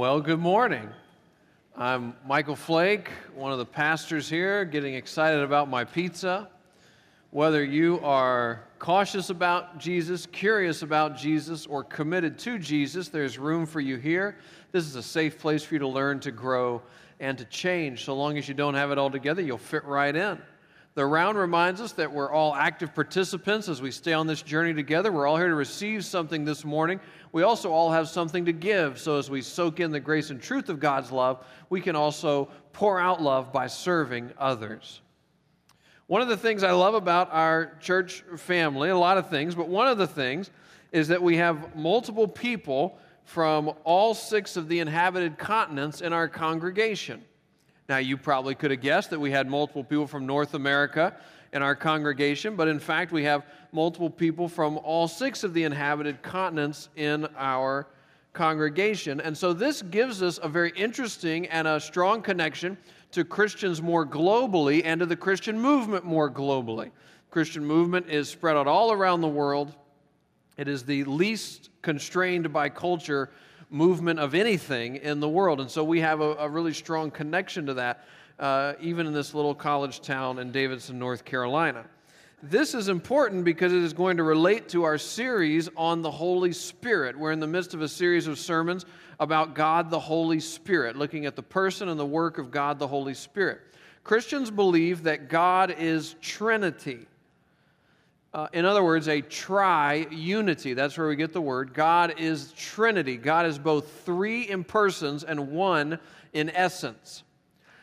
Well, good morning. I'm Michael Flake, one of the pastors here, getting excited about my pizza. Whether you are cautious about Jesus, curious about Jesus, or committed to Jesus, there's room for you here. This is a safe place for you to learn, to grow, and to change. So long as you don't have it all together, you'll fit right in. The round reminds us that we're all active participants as we stay on this journey together. We're all here to receive something this morning. We also all have something to give. So as we soak in the grace and truth of God's love, we can also pour out love by serving others. One of the things I love about our church family, a lot of things, but one of the things is that we have multiple people from all six of the inhabited continents in our congregation. Now, you probably could have guessed that we had multiple people from North America in our congregation, but in fact, we have multiple people from all six of the inhabited continents in our congregation. And so, this gives us a very interesting and a strong connection to Christians more globally and to the Christian movement more globally. Christian movement is spread out all around the world. It is the least constrained by culture movement of anything in the world. And so we have a, a really strong connection to that, uh, even in this little college town in Davidson, North Carolina. This is important because it is going to relate to our series on the Holy Spirit. We're in the midst of a series of sermons about God the Holy Spirit, looking at the person and the work of God the Holy Spirit. Christians believe that God is Trinity. Uh, in other words, a tri unity. That's where we get the word. God is Trinity. God is both three in persons and one in essence.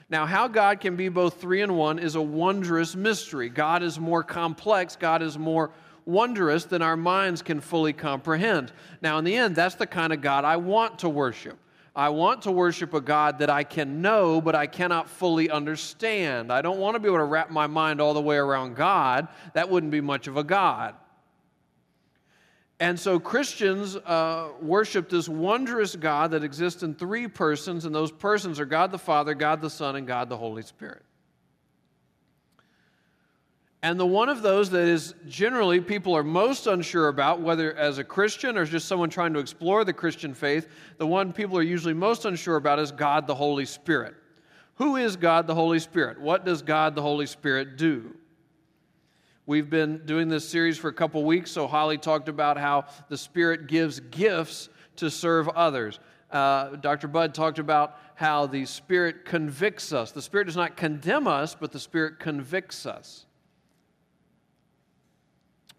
Now, how God can be both three and one is a wondrous mystery. God is more complex, God is more wondrous than our minds can fully comprehend. Now, in the end, that's the kind of God I want to worship. I want to worship a God that I can know, but I cannot fully understand. I don't want to be able to wrap my mind all the way around God. That wouldn't be much of a God. And so Christians uh, worship this wondrous God that exists in three persons, and those persons are God the Father, God the Son, and God the Holy Spirit. And the one of those that is generally people are most unsure about, whether as a Christian or just someone trying to explore the Christian faith, the one people are usually most unsure about is God the Holy Spirit. Who is God the Holy Spirit? What does God the Holy Spirit do? We've been doing this series for a couple weeks, so Holly talked about how the Spirit gives gifts to serve others. Uh, Dr. Bud talked about how the Spirit convicts us. The Spirit does not condemn us, but the Spirit convicts us.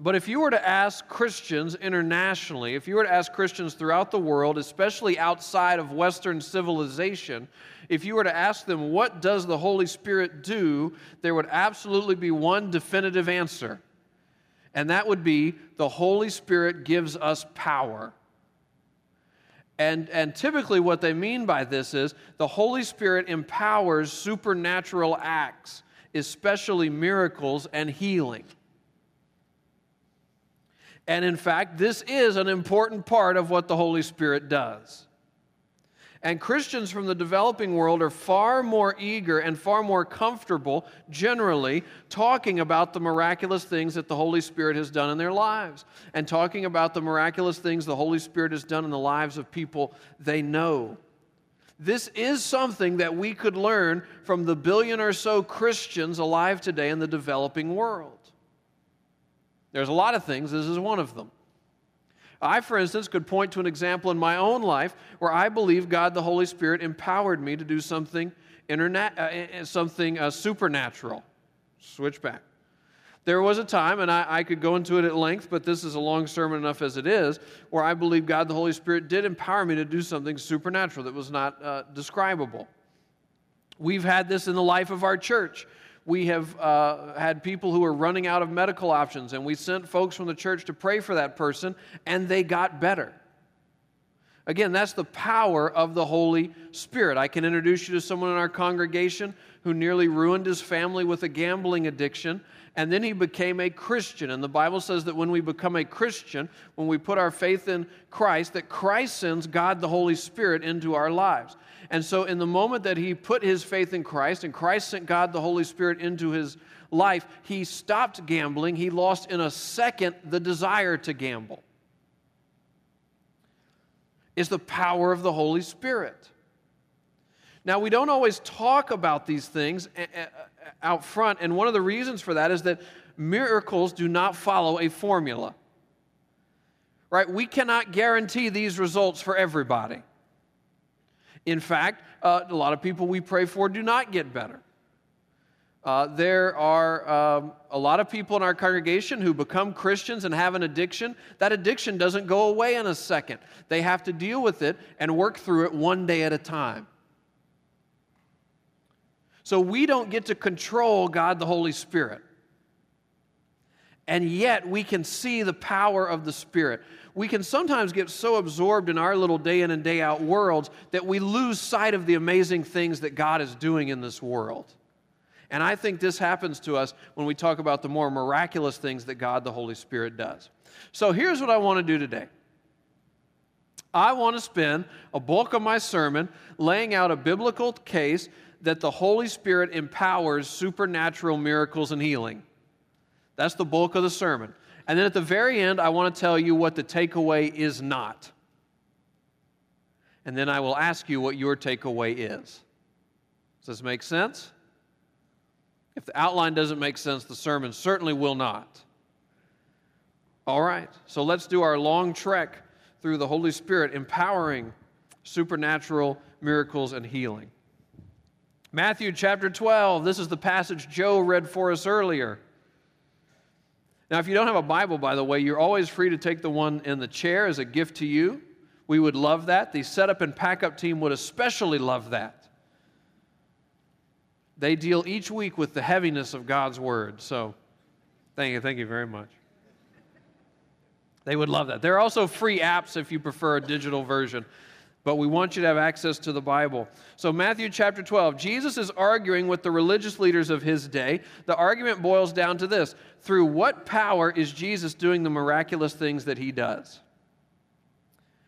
But if you were to ask Christians internationally, if you were to ask Christians throughout the world, especially outside of Western civilization, if you were to ask them, what does the Holy Spirit do, there would absolutely be one definitive answer. And that would be the Holy Spirit gives us power. And, and typically, what they mean by this is the Holy Spirit empowers supernatural acts, especially miracles and healing. And in fact, this is an important part of what the Holy Spirit does. And Christians from the developing world are far more eager and far more comfortable, generally, talking about the miraculous things that the Holy Spirit has done in their lives and talking about the miraculous things the Holy Spirit has done in the lives of people they know. This is something that we could learn from the billion or so Christians alive today in the developing world. There's a lot of things, this is one of them. I, for instance, could point to an example in my own life where I believe God the Holy Spirit empowered me to do something, interna- uh, eh, eh, something uh, supernatural. Switch back. There was a time, and I, I, could go into it at length, but this is a long sermon enough as it is, where I believe God the Holy Spirit did empower me to do something supernatural that was not uh, describable. We've had this in the life of our church we have uh, had people who are running out of medical options, and we sent folks from the church to pray for that person, and they got better. Again, that's the power of the Holy Spirit. I can introduce you to someone in our congregation who nearly ruined his family with a gambling addiction, and then he became a Christian. And the Bible says that when we become a Christian, when we put our faith in Christ, that Christ sends God the Holy Spirit into our lives. And so, in the moment that he put his faith in Christ and Christ sent God the Holy Spirit into his life, he stopped gambling. He lost in a second the desire to gamble. is the power of the Holy Spirit. Now, we don't always talk about these things eh, eh, out front, and one of the reasons for that is that miracles do not follow a formula. Right? We cannot guarantee these results for everybody. In fact, uh, a lot of people we pray for do not get better. Uh, there are um, a lot of people in our congregation who become Christians and have an addiction. That addiction doesn't go away in a second. They have to deal with it and work through it one day at a time. So we don't get to control God the Holy Spirit. And yet we can see the power of the Spirit. We can sometimes get so absorbed in our little day in and day out worlds that we lose sight of the amazing things that God is doing in this world. And I think this happens to us when we talk about the more miraculous things that God the Holy Spirit does. So here's what I want to do today. I want to spend a bulk of my sermon laying out a biblical case that the Holy Spirit empowers supernatural miracles and healing. That's the bulk of the sermon. And then at the very end, I want to tell you what the takeaway is not. And then I will ask you what your takeaway is. Does this make sense? If the outline doesn't make sense, the sermon certainly will not. All right, so let's do our long trek through the Holy Spirit, empowering supernatural miracles and healing. Matthew chapter 12, this is the passage Joe read for us earlier. Now, if you don't have a Bible, by the way, you're always free to take the one in the chair as a gift to you. We would love that. The setup and pack up team would especially love that. They deal each week with the heaviness of God's word. So thank you, thank you very much. They would love that. There are also free apps if you prefer a digital version, but we want you to have access to the Bible. So, Matthew chapter 12, Jesus is arguing with the religious leaders of his day. The argument boils down to this Through what power is Jesus doing the miraculous things that he does?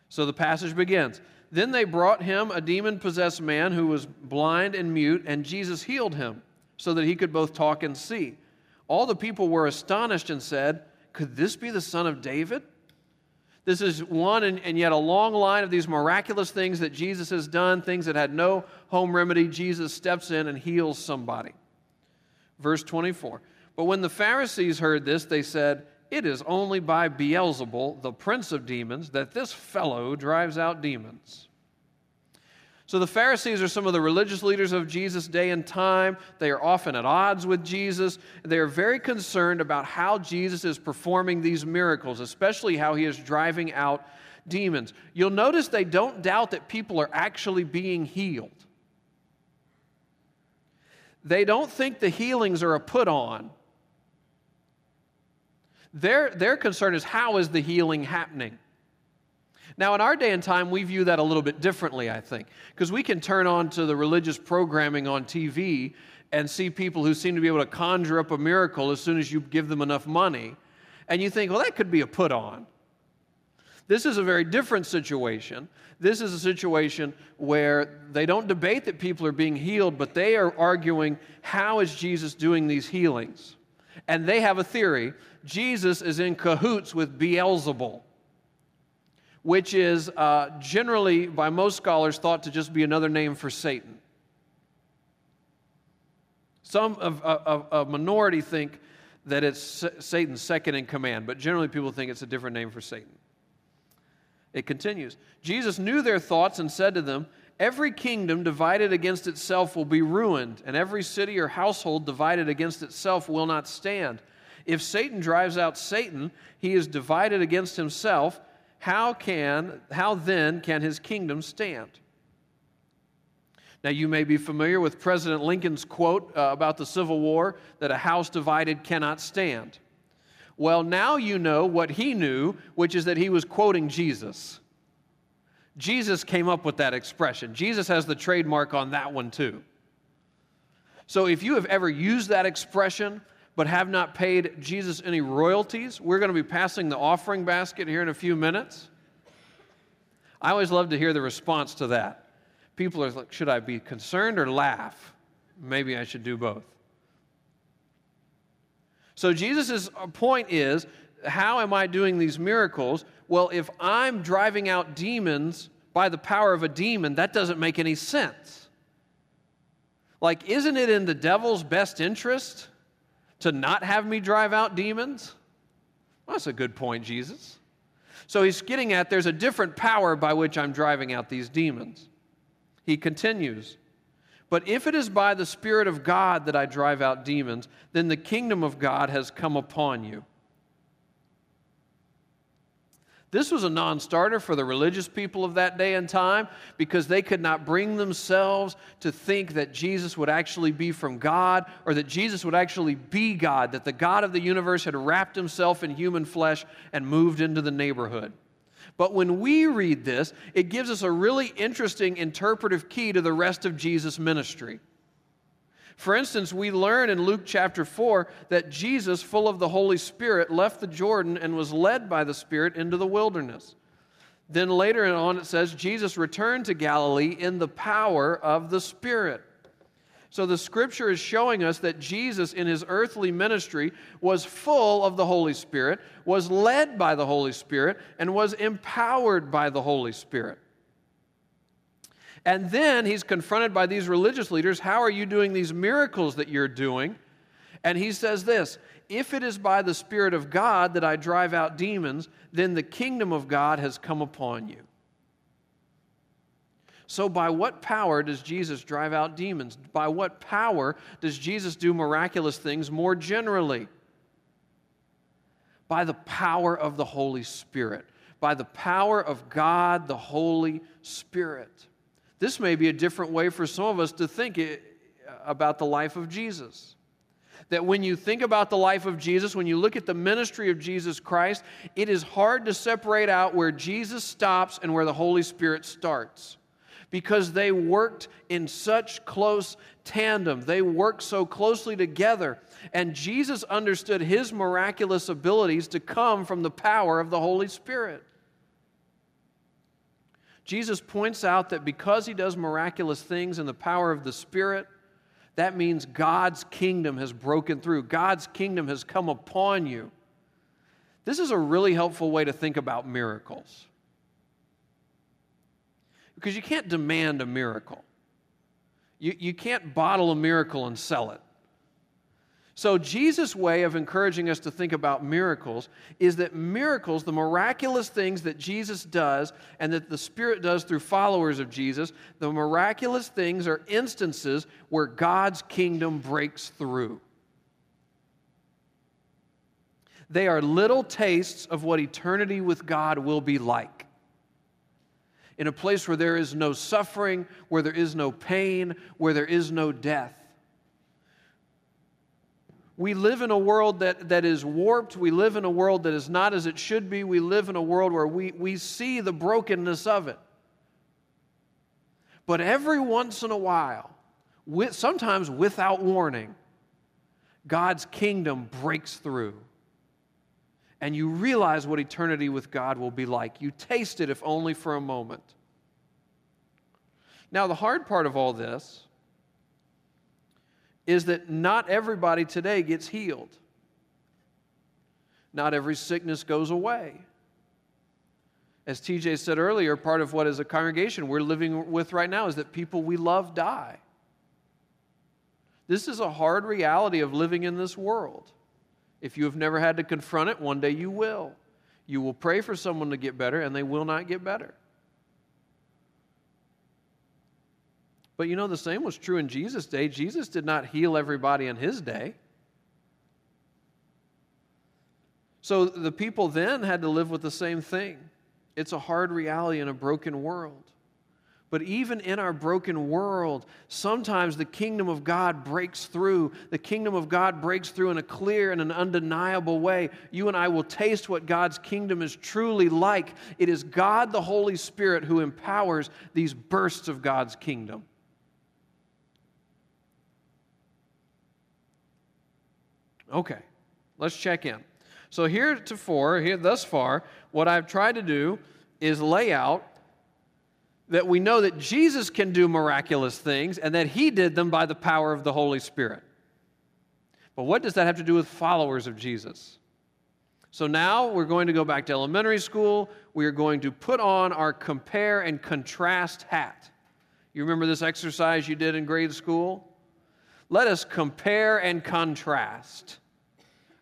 So the passage begins then they brought him a demon possessed man who was blind and mute, and Jesus healed him so that he could both talk and see. All the people were astonished and said, Could this be the son of David? This is one and, and, yet a long line of these miraculous things that Jesus has done, things that had no home remedy. Jesus steps in and heals somebody. Verse 24. But when the Pharisees heard this, they said, it is only by Beelzebul, the prince of demons, that this fellow drives out demons. So the Pharisees are some of the religious leaders of Jesus' day and time. They are often at odds with Jesus. They are very concerned about how Jesus is performing these miracles, especially how he is driving out demons. You'll notice they don't doubt that people are actually being healed. They don't think the healings are a put on. Their, their concern is how is the healing happening? Now, in our day and time, we view that a little bit differently, I think, because we can turn on to the religious programming on TV and see people who seem to be able to conjure up a miracle as soon as you give them enough money. And you think, well, that could be a put on. This is a very different situation. This is a situation where they don't debate that people are being healed, but they are arguing, how is Jesus doing these healings? And they have a theory Jesus is in cahoots with Beelzebul, which is uh, generally, by most scholars, thought to just be another name for Satan. Some of a, a minority think that it's Satan's second in command, but generally people think it's a different name for Satan. It continues Jesus knew their thoughts and said to them, Every kingdom divided against itself will be ruined, and every city or household divided against itself will not stand. If Satan drives out Satan, he is divided against himself. How can how then can his kingdom stand? Now you may be familiar with President Lincoln's quote uh, about the Civil War that a house divided cannot stand. Well, now you know what he knew, which is that he was quoting Jesus. Jesus came up with that expression. Jesus has the trademark on that one too. So if you have ever used that expression but have not paid Jesus any royalties. We're going to be passing the offering basket here in a few minutes. I always love to hear the response to that. People are like, should I be concerned or laugh? Maybe I should do both. So, Jesus' point is how am I doing these miracles? Well, if I'm driving out demons by the power of a demon, that doesn't make any sense. Like, isn't it in the devil's best interest to not have me drive out demons? Well, that's a good point, Jesus. So he's getting at there's a different power by which I'm driving out these demons. He continues, But if it is by the Spirit of God that I drive out demons, then the kingdom of God has come upon you. This was a non starter for the religious people of that day and time because they could not bring themselves to think that Jesus would actually be from God or that Jesus would actually be God, that the God of the universe had wrapped himself in human flesh and moved into the neighborhood. But when we read this, it gives us a really interesting interpretive key to the rest of Jesus' ministry. For instance, we learn in Luke chapter 4 that Jesus, full of the Holy Spirit, left the Jordan and was led by the Spirit into the wilderness. Then later on, it says, Jesus returned to Galilee in the power of the Spirit. So the scripture is showing us that Jesus, in his earthly ministry, was full of the Holy Spirit, was led by the Holy Spirit, and was empowered by the Holy Spirit. And then he's confronted by these religious leaders How are you doing these miracles that you're doing? And he says this If it is by the Spirit of God that I drive out demons, then the kingdom of God has come upon you. So, by what power does Jesus drive out demons? By what power does Jesus do miraculous things more generally? By the power of the Holy Spirit, by the power of God, the Holy Spirit. This may be a different way for some of us to think about the life of Jesus. That when you think about the life of Jesus, when you look at the ministry of Jesus Christ, it is hard to separate out where Jesus stops and where the Holy Spirit starts because they worked in such close tandem. They worked so closely together. And Jesus understood his miraculous abilities to come from the power of the Holy Spirit. Jesus points out that because he does miraculous things in the power of the Spirit, that means God's kingdom has broken through. God's kingdom has come upon you. This is a really helpful way to think about miracles. Because you can't demand a miracle, you, you can't bottle a miracle and sell it. So, Jesus' way of encouraging us to think about miracles is that miracles, the miraculous things that Jesus does and that the Spirit does through followers of Jesus, the miraculous things are instances where God's kingdom breaks through. They are little tastes of what eternity with God will be like. In a place where there is no suffering, where there is no pain, where there is no death we live in a world that, that is warped. We live in a world that is not as it should be. We live in a world where we, we see the brokenness of it. But every once in a while, with, sometimes without warning, God's kingdom breaks through. And you realize what eternity with God will be like. You taste it, if only for a moment. Now, the hard part of all this is that not everybody today gets healed. Not every sickness goes away. As TJ said earlier, part of what as a congregation we're living with right now is that people we love die. This is a hard reality of living in this world. If you have never had to confront it, one day you will. You will pray for someone to get better, and they will not get better. But you know, the same was true in Jesus' day. Jesus did not heal everybody in his day. So the people then had to live with the same thing. It's a hard reality in a broken world. But even in our broken world, sometimes the kingdom of God breaks through. The kingdom of God breaks through in a clear and an undeniable way. You and I will taste what God's kingdom is truly like. It is God, the Holy Spirit, who empowers these bursts of God's kingdom. Okay, let's check in. So, here heretofore, here thus far, what I've tried to do is lay out that we know that Jesus can do miraculous things and that he did them by the power of the Holy Spirit. But what does that have to do with followers of Jesus? So now we're going to go back to elementary school. we are going to put on our compare and contrast hat. You remember this exercise you did in grade school? Let us compare and contrast.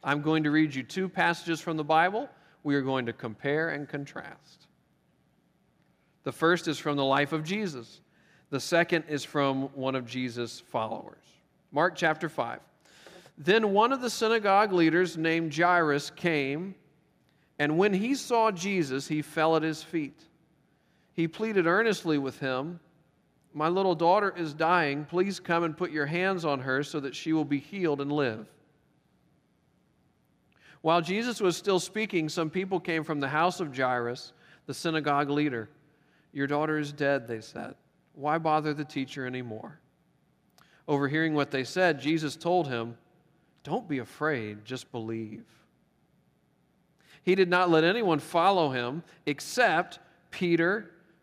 I'm going to read you two passages from the Bible. We are going to compare and contrast. The first is from the life of Jesus, the second is from one of Jesus' followers. Mark chapter 5. Then one of the synagogue leaders named Jairus came, and when he saw Jesus, he fell at his feet. He pleaded earnestly with him, My little daughter is dying. Please come and put your hands on her so that she will be healed and live. While Jesus was still speaking, some people came from the house of Jairus, the synagogue leader. Your daughter is dead, they said. Why bother the teacher anymore? Overhearing what they said, Jesus told him, Don't be afraid, just believe. He did not let anyone follow him except Peter,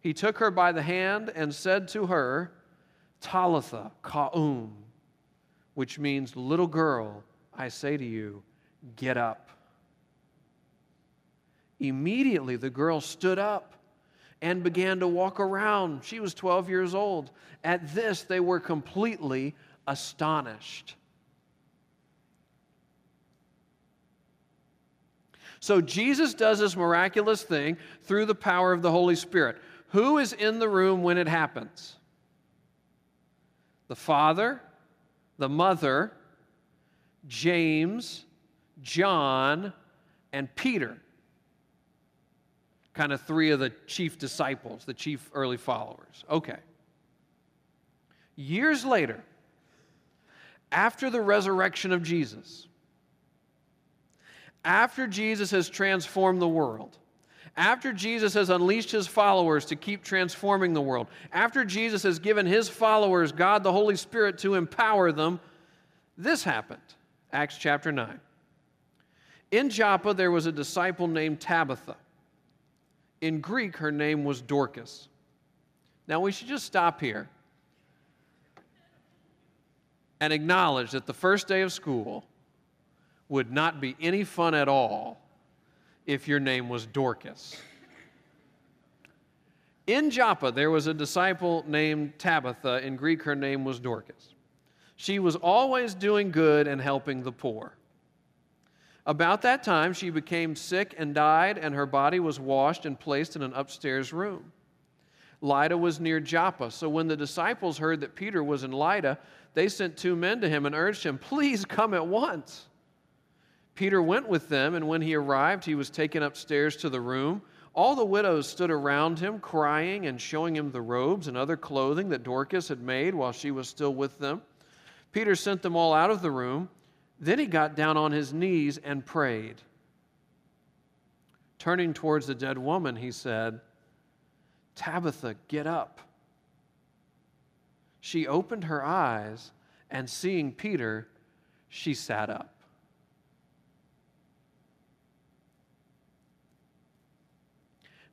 He took her by the hand and said to her, Talitha Koum, which means, Little girl, I say to you, get up. Immediately, the girl stood up and began to walk around. She was 12 years old. At this, they were completely astonished. So, Jesus does this miraculous thing through the power of the Holy Spirit. Who is in the room when it happens? The Father, the Mother, James, John, and Peter kind of three of the chief disciples, the chief early followers. Okay. Years later, after the resurrection of Jesus, after Jesus has transformed the world, after Jesus has unleashed his followers to keep transforming the world, after Jesus has given his followers, God the Holy Spirit, to empower them, this happened. Acts chapter 9. In Joppa, there was a disciple named Tabitha in Greek, her name was Dorcas. Now, we should just stop here and acknowledge that the first day of school would not be any fun at all if your name was Dorcas. In Joppa, there was a disciple named Tabitha. In Greek, her name was Dorcas. She was always doing good and helping the poor. About that time, she became sick and died, and her body was washed and placed in an upstairs room. Lydda was near Joppa, so when the disciples heard that Peter was in Lydda, they sent two men to him and urged him, Please come at once. Peter went with them, and when he arrived, he was taken upstairs to the room. All the widows stood around him, crying and showing him the robes and other clothing that Dorcas had made while she was still with them. Peter sent them all out of the room. Then he got down on his knees and prayed. Turning towards the dead woman, he said, Tabitha, get up. She opened her eyes, and seeing Peter, she sat up.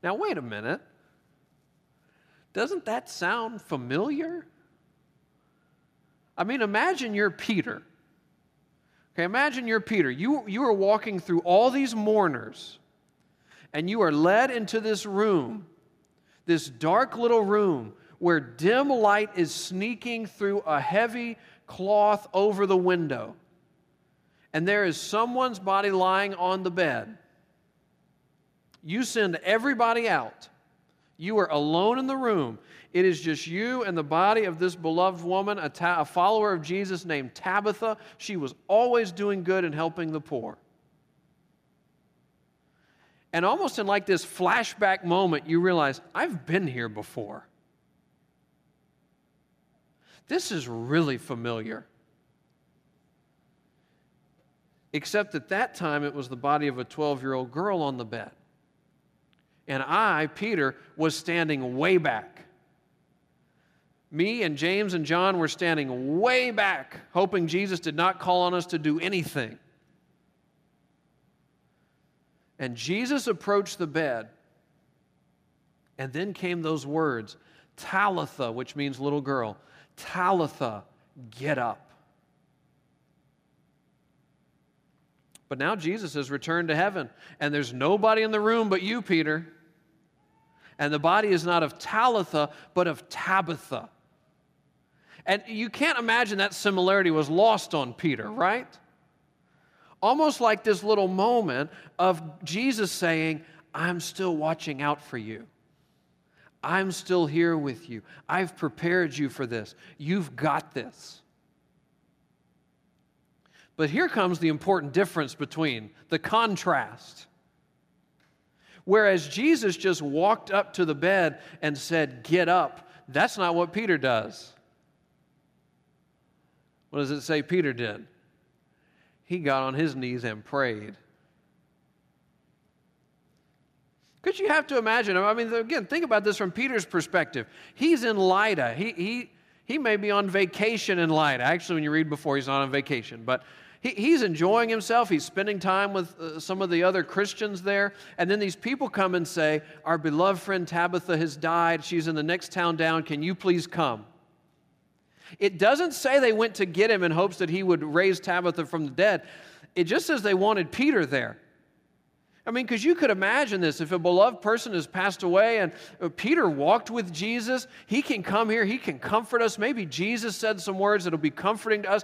Now, wait a minute. Doesn't that sound familiar? I mean, imagine you're Peter Okay, imagine you're Peter. You, you are walking through all these mourners, and you are led into this room, this dark little room where dim light is sneaking through a heavy cloth over the window. And there is someone's body lying on the bed. You send everybody out. You are alone in the room. It is just you and the body of this beloved woman, a, ta- a follower of Jesus named Tabitha. She was always doing good and helping the poor. And almost in like this flashback moment, you realize, I've been here before. This is really familiar. Except at that time, it was the body of a 12 year old girl on the bed. And I, Peter, was standing way back. Me and James and John were standing way back, hoping Jesus did not call on us to do anything. And Jesus approached the bed, and then came those words Talitha, which means little girl. Talitha, get up. But now Jesus has returned to heaven, and there's nobody in the room but you, Peter. And the body is not of Talitha, but of Tabitha. And you can't imagine that similarity was lost on Peter, right? Almost like this little moment of Jesus saying, I'm still watching out for you. I'm still here with you. I've prepared you for this. You've got this. But here comes the important difference between the contrast. Whereas Jesus just walked up to the bed and said, Get up, that's not what Peter does. What does it say Peter did? He got on his knees and prayed. Because you have to imagine, I mean, again, think about this from Peter's perspective. He's in Lydda. He, he, he may be on vacation in Lydda. Actually, when you read before, he's not on vacation. But he, he's enjoying himself. He's spending time with uh, some of the other Christians there. And then these people come and say, Our beloved friend Tabitha has died. She's in the next town down. Can you please come? It doesn't say they went to get him in hopes that he would raise Tabitha from the dead. It just says they wanted Peter there. I mean, because you could imagine this. If a beloved person has passed away and uh, Peter walked with Jesus, he can come here, he can comfort us. Maybe Jesus said some words that'll be comforting to us.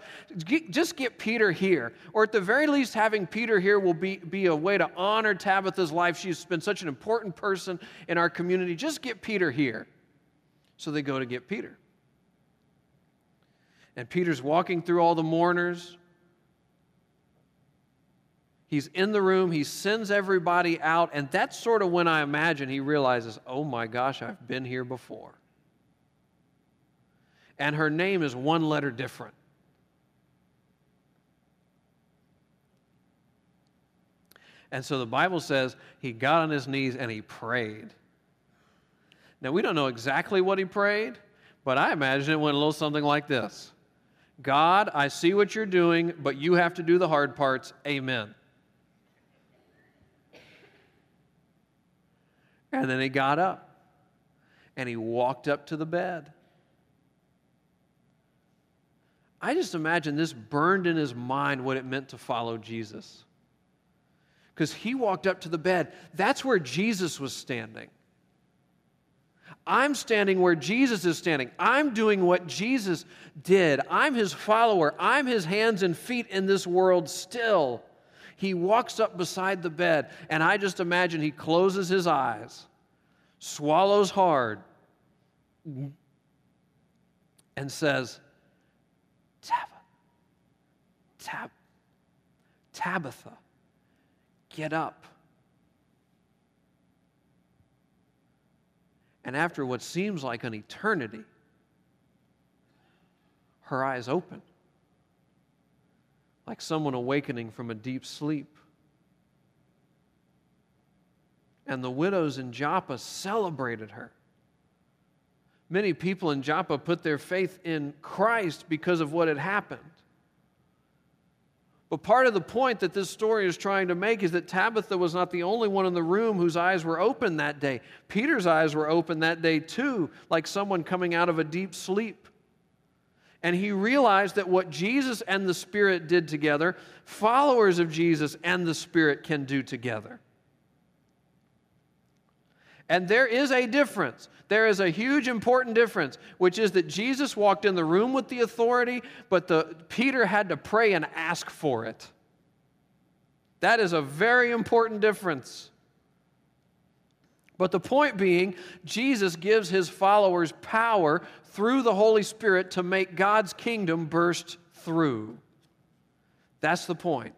Just get Peter here. Or at the very least, having Peter here will be, be a way to honor Tabitha's life. She's been such an important person in our community. Just get Peter here. So they go to get Peter. And Peter's walking through all the mourners, He's in the room, he sends everybody out, and that's sort of when I imagine he realizes, oh my gosh, I've been here before. And her name is one letter different. And so the Bible says he got on his knees and he prayed. Now, we don't know exactly what he prayed, but I imagine it went a little something like this God, I see what you're doing, but you have to do the hard parts. Amen. And then he got up and he walked up to the bed. I just imagine this burned in his mind what it meant to follow Jesus. Because he walked up to the bed. That's where Jesus was standing. I'm standing where Jesus is standing. I'm doing what Jesus did. I'm his follower. I'm his hands and feet in this world still. He walks up beside the bed, and I just imagine he closes his eyes, swallows hard, and says, Tab- Tab- Tabitha, get up. And after what seems like an eternity, her eyes open like someone awakening from a deep sleep. And the widows in Joppa celebrated her. Many people in Joppa put their faith in Christ because of what had happened. But part of the point that this story is trying to make is that Tabitha was not the only one in the room whose eyes were open that day. Peter's eyes were open that day too, like someone coming out of a deep sleep. And he realized that what Jesus and the Spirit did together, followers of Jesus and the Spirit can do together. And there is a difference. There is a huge important difference, which is that Jesus walked in the room with the authority, but the, Peter had to pray and ask for it. That is a very important difference. But the point being, Jesus gives his followers power through the Holy Spirit to make God's kingdom burst through. That's the point.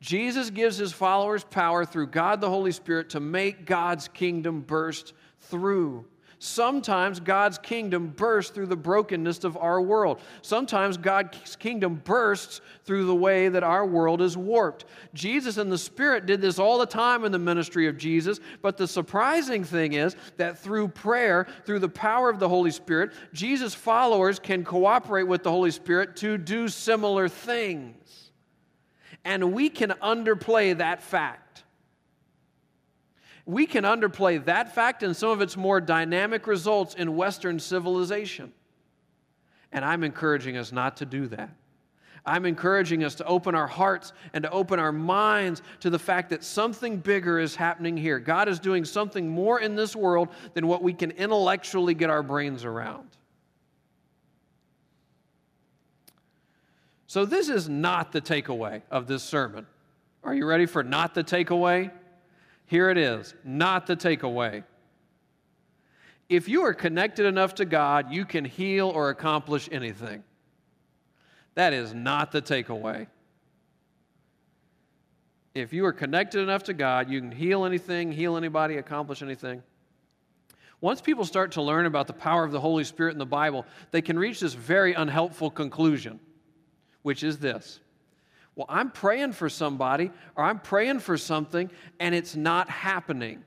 Jesus gives his followers power through God the Holy Spirit to make God's kingdom burst through. Sometimes God's kingdom bursts through the brokenness of our world. Sometimes God's kingdom bursts through the way that our world is warped. Jesus and the Spirit did this all the time in the ministry of Jesus, but the surprising thing is that through prayer, through the power of the Holy Spirit, Jesus' followers can cooperate with the Holy Spirit to do similar things. And we can underplay that fact we can underplay that fact and some of its more dynamic results in Western civilization. And I'm encouraging us not to do that. I'm encouraging us to open our hearts and to open our minds to the fact that something bigger is happening here. God is doing something more in this world than what we can intellectually get our brains around. So, this is not the takeaway of this sermon. Are you ready for not the takeaway? Here it is, not the takeaway. If you are connected enough to God, you can heal or accomplish anything. That is not the takeaway. If you are connected enough to God, you can heal anything, heal anybody, accomplish anything. Once people start to learn about the power of the Holy Spirit in the Bible, they can reach this very unhelpful conclusion, which is this well, I'm praying for somebody or I'm praying for something and it's not happening.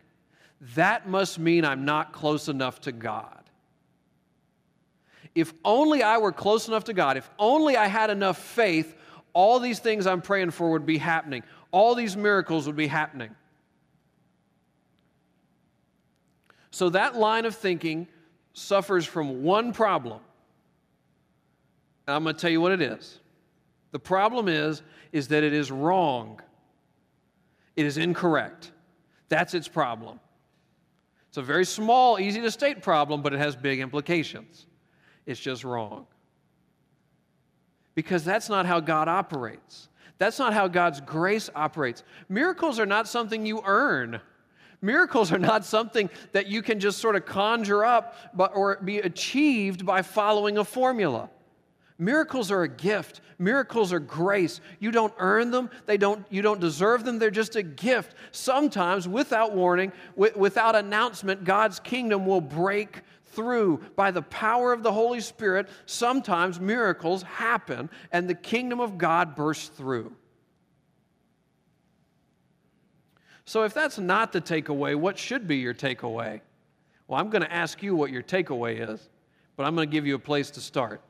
That must mean I'm not close enough to God. If only I were close enough to God, if only I had enough faith, all these things I'm praying for would be happening. All these miracles would be happening. So that line of thinking suffers from one problem. And I'm going to tell you what it is. The problem is is that it is wrong. It is incorrect. That's its problem. It's a very small, easy to state problem, but it has big implications. It's just wrong. Because that's not how God operates. That's not how God's grace operates. Miracles are not something you earn. Miracles are not something that you can just sort of conjure up or be achieved by following a formula. Miracles are a gift. Miracles are grace. You don't earn them. They don't, you don't deserve them. They're just a gift. Sometimes, without warning, w- without announcement, God's kingdom will break through by the power of the Holy Spirit. Sometimes miracles happen and the kingdom of God bursts through. So, if that's not the takeaway, what should be your takeaway? Well, I'm going to ask you what your takeaway is, but I'm going to give you a place to start.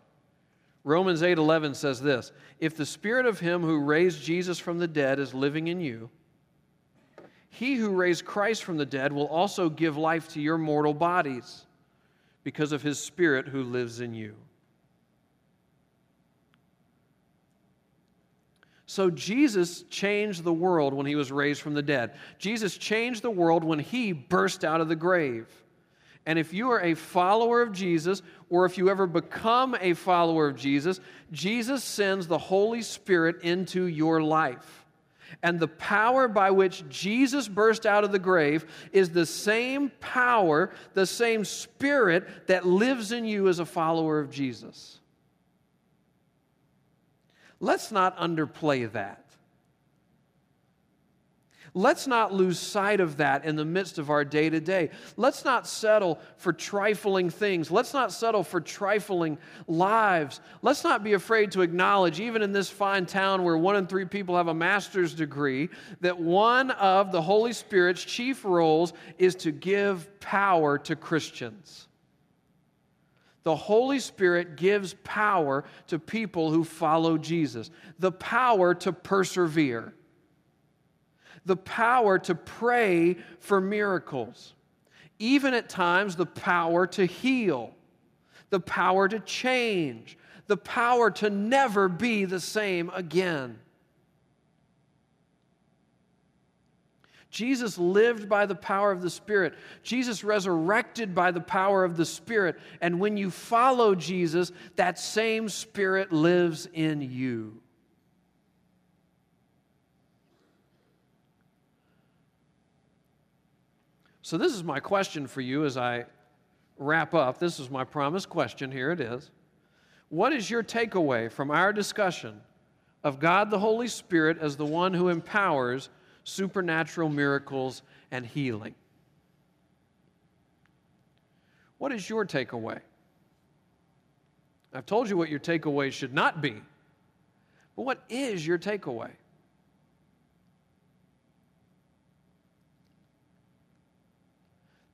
Romans 8:11 says this, "If the spirit of him who raised Jesus from the dead is living in you, he who raised Christ from the dead will also give life to your mortal bodies because of his spirit who lives in you." So Jesus changed the world when he was raised from the dead. Jesus changed the world when he burst out of the grave. And if you are a follower of Jesus, or if you ever become a follower of Jesus, Jesus sends the Holy Spirit into your life. And the power by which Jesus burst out of the grave is the same power, the same spirit that lives in you as a follower of Jesus. Let's not underplay that. Let's not lose sight of that in the midst of our day to day. Let's not settle for trifling things. Let's not settle for trifling lives. Let's not be afraid to acknowledge, even in this fine town where one in three people have a master's degree, that one of the Holy Spirit's chief roles is to give power to Christians. The Holy Spirit gives power to people who follow Jesus, the power to persevere the power to pray for miracles, even at times, the power to heal, the power to change, the power to never be the same again. Jesus lived by the power of the Spirit. Jesus resurrected by the power of the Spirit. And when you follow Jesus, that same Spirit lives in you. So, this is my question for you as I wrap up. This is my promised question. Here it is. What is your takeaway from our discussion of God the Holy Spirit as the one who empowers supernatural miracles and healing? What is your takeaway? I've told you what your takeaway should not be, but what is your takeaway?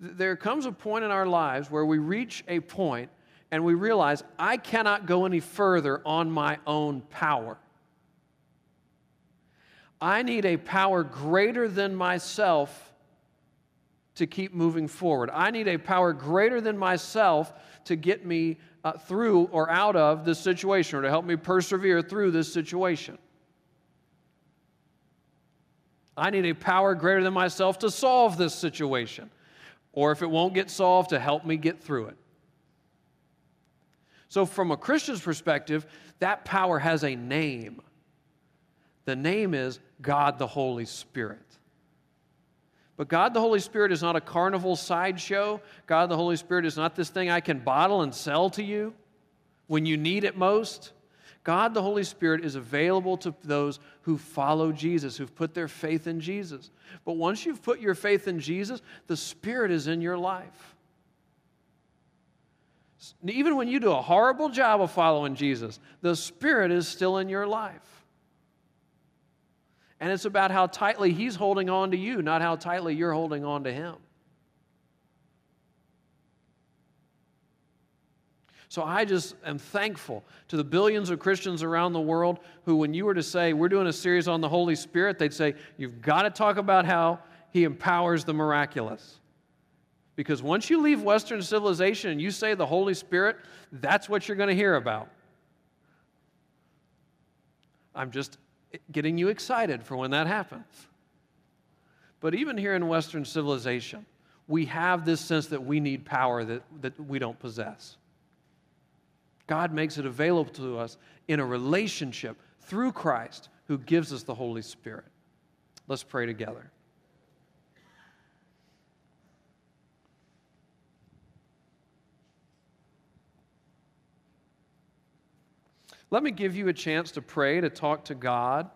There comes a point in our lives where we reach a point and we realize I cannot go any further on my own power. I need a power greater than myself to keep moving forward. I need a power greater than myself to get me uh, through or out of this situation or to help me persevere through this situation. I need a power greater than myself to solve this situation, or if it won't get solved, to help me get through it. So, from a Christian's perspective, that power has a name. The name is God the Holy Spirit. But God the Holy Spirit is not a carnival sideshow. God the Holy Spirit is not this thing I can bottle and sell to you when you need it most. God the Holy Spirit is available to those who follow Jesus, who've put their faith in Jesus. But once you've put your faith in Jesus, the Spirit is in your life. Even when you do a horrible job of following Jesus, the Spirit is still in your life. And it's about how tightly He's holding on to you, not how tightly you're holding on to Him. So I just am thankful to the billions of Christians around the world who, when you were to say, We're doing a series on the Holy Spirit, they'd say, You've got to talk about how He empowers the miraculous. Because once you leave Western civilization and you say the Holy Spirit, that's what you're going to hear about. I'm just getting you excited for when that happens. But even here in Western civilization, we have this sense that we need power that, that we don't possess. God makes it available to us in a relationship through Christ who gives us the Holy Spirit. Let's pray together. Let me give you a chance to pray, to talk to God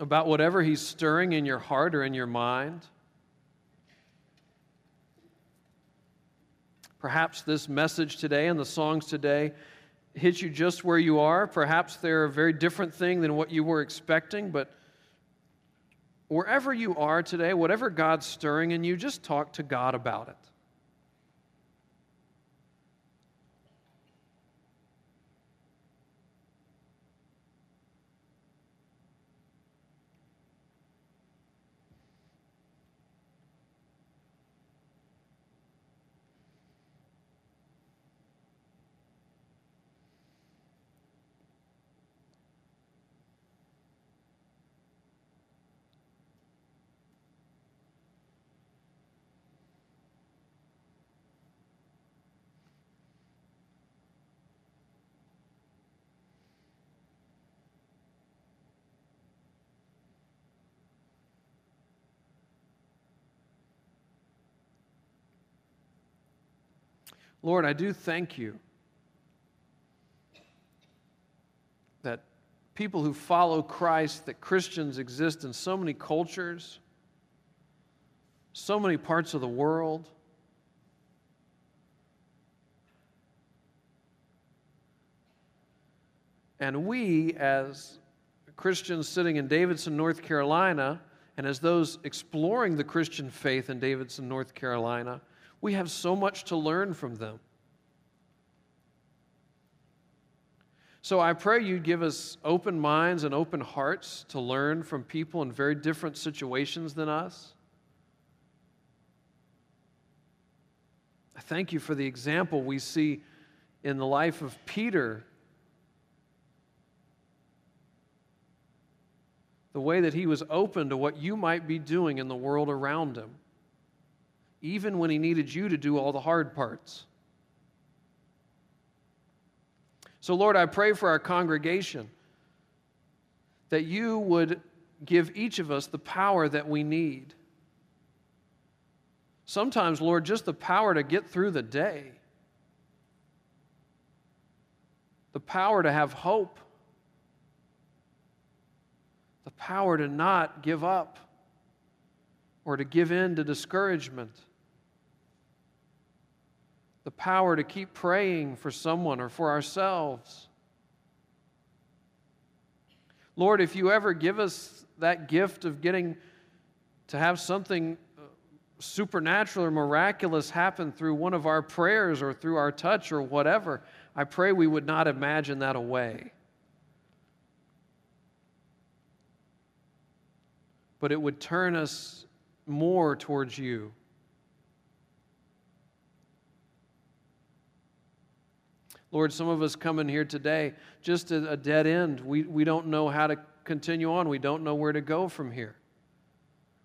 about whatever He's stirring in your heart or in your mind. Perhaps this message today and the songs today hit you just where you are. Perhaps they're a very different thing than what you were expecting, but wherever you are today, whatever God's stirring in you, just talk to God about it. Lord, I do thank you that people who follow Christ, that Christians exist in so many cultures, so many parts of the world. And we, as Christians sitting in Davidson, North Carolina, and as those exploring the Christian faith in Davidson, North Carolina, we have so much to learn from them. So I pray you'd give us open minds and open hearts to learn from people in very different situations than us. I thank you for the example we see in the life of Peter. The way that he was open to what you might be doing in the world around him even when he needed you to do all the hard parts. So, Lord, I pray for our congregation that you would give each of us the power that we need. Sometimes, Lord, just the power to get through the day, the power to have hope, the power to not give up or to give in to discouragement. The power to keep praying for someone or for ourselves. Lord, if you ever give us that gift of getting to have something uh, supernatural or miraculous happen through one of our prayers or through our touch or whatever, I pray we would not imagine that away. But it would turn us more towards you. Lord, some of us come in here today just at a dead end. We, we don't know how to continue on, we don't know where to go from here.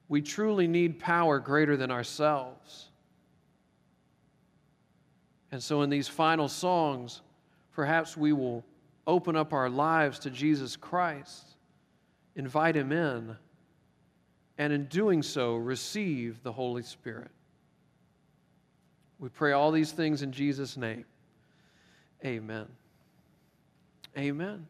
We truly need power greater than ourselves. And so, in these final songs, perhaps we will open up our lives to Jesus Christ, invite Him in, and in doing so, receive the Holy Spirit. We pray all these things in Jesus' name. Amen. Amen.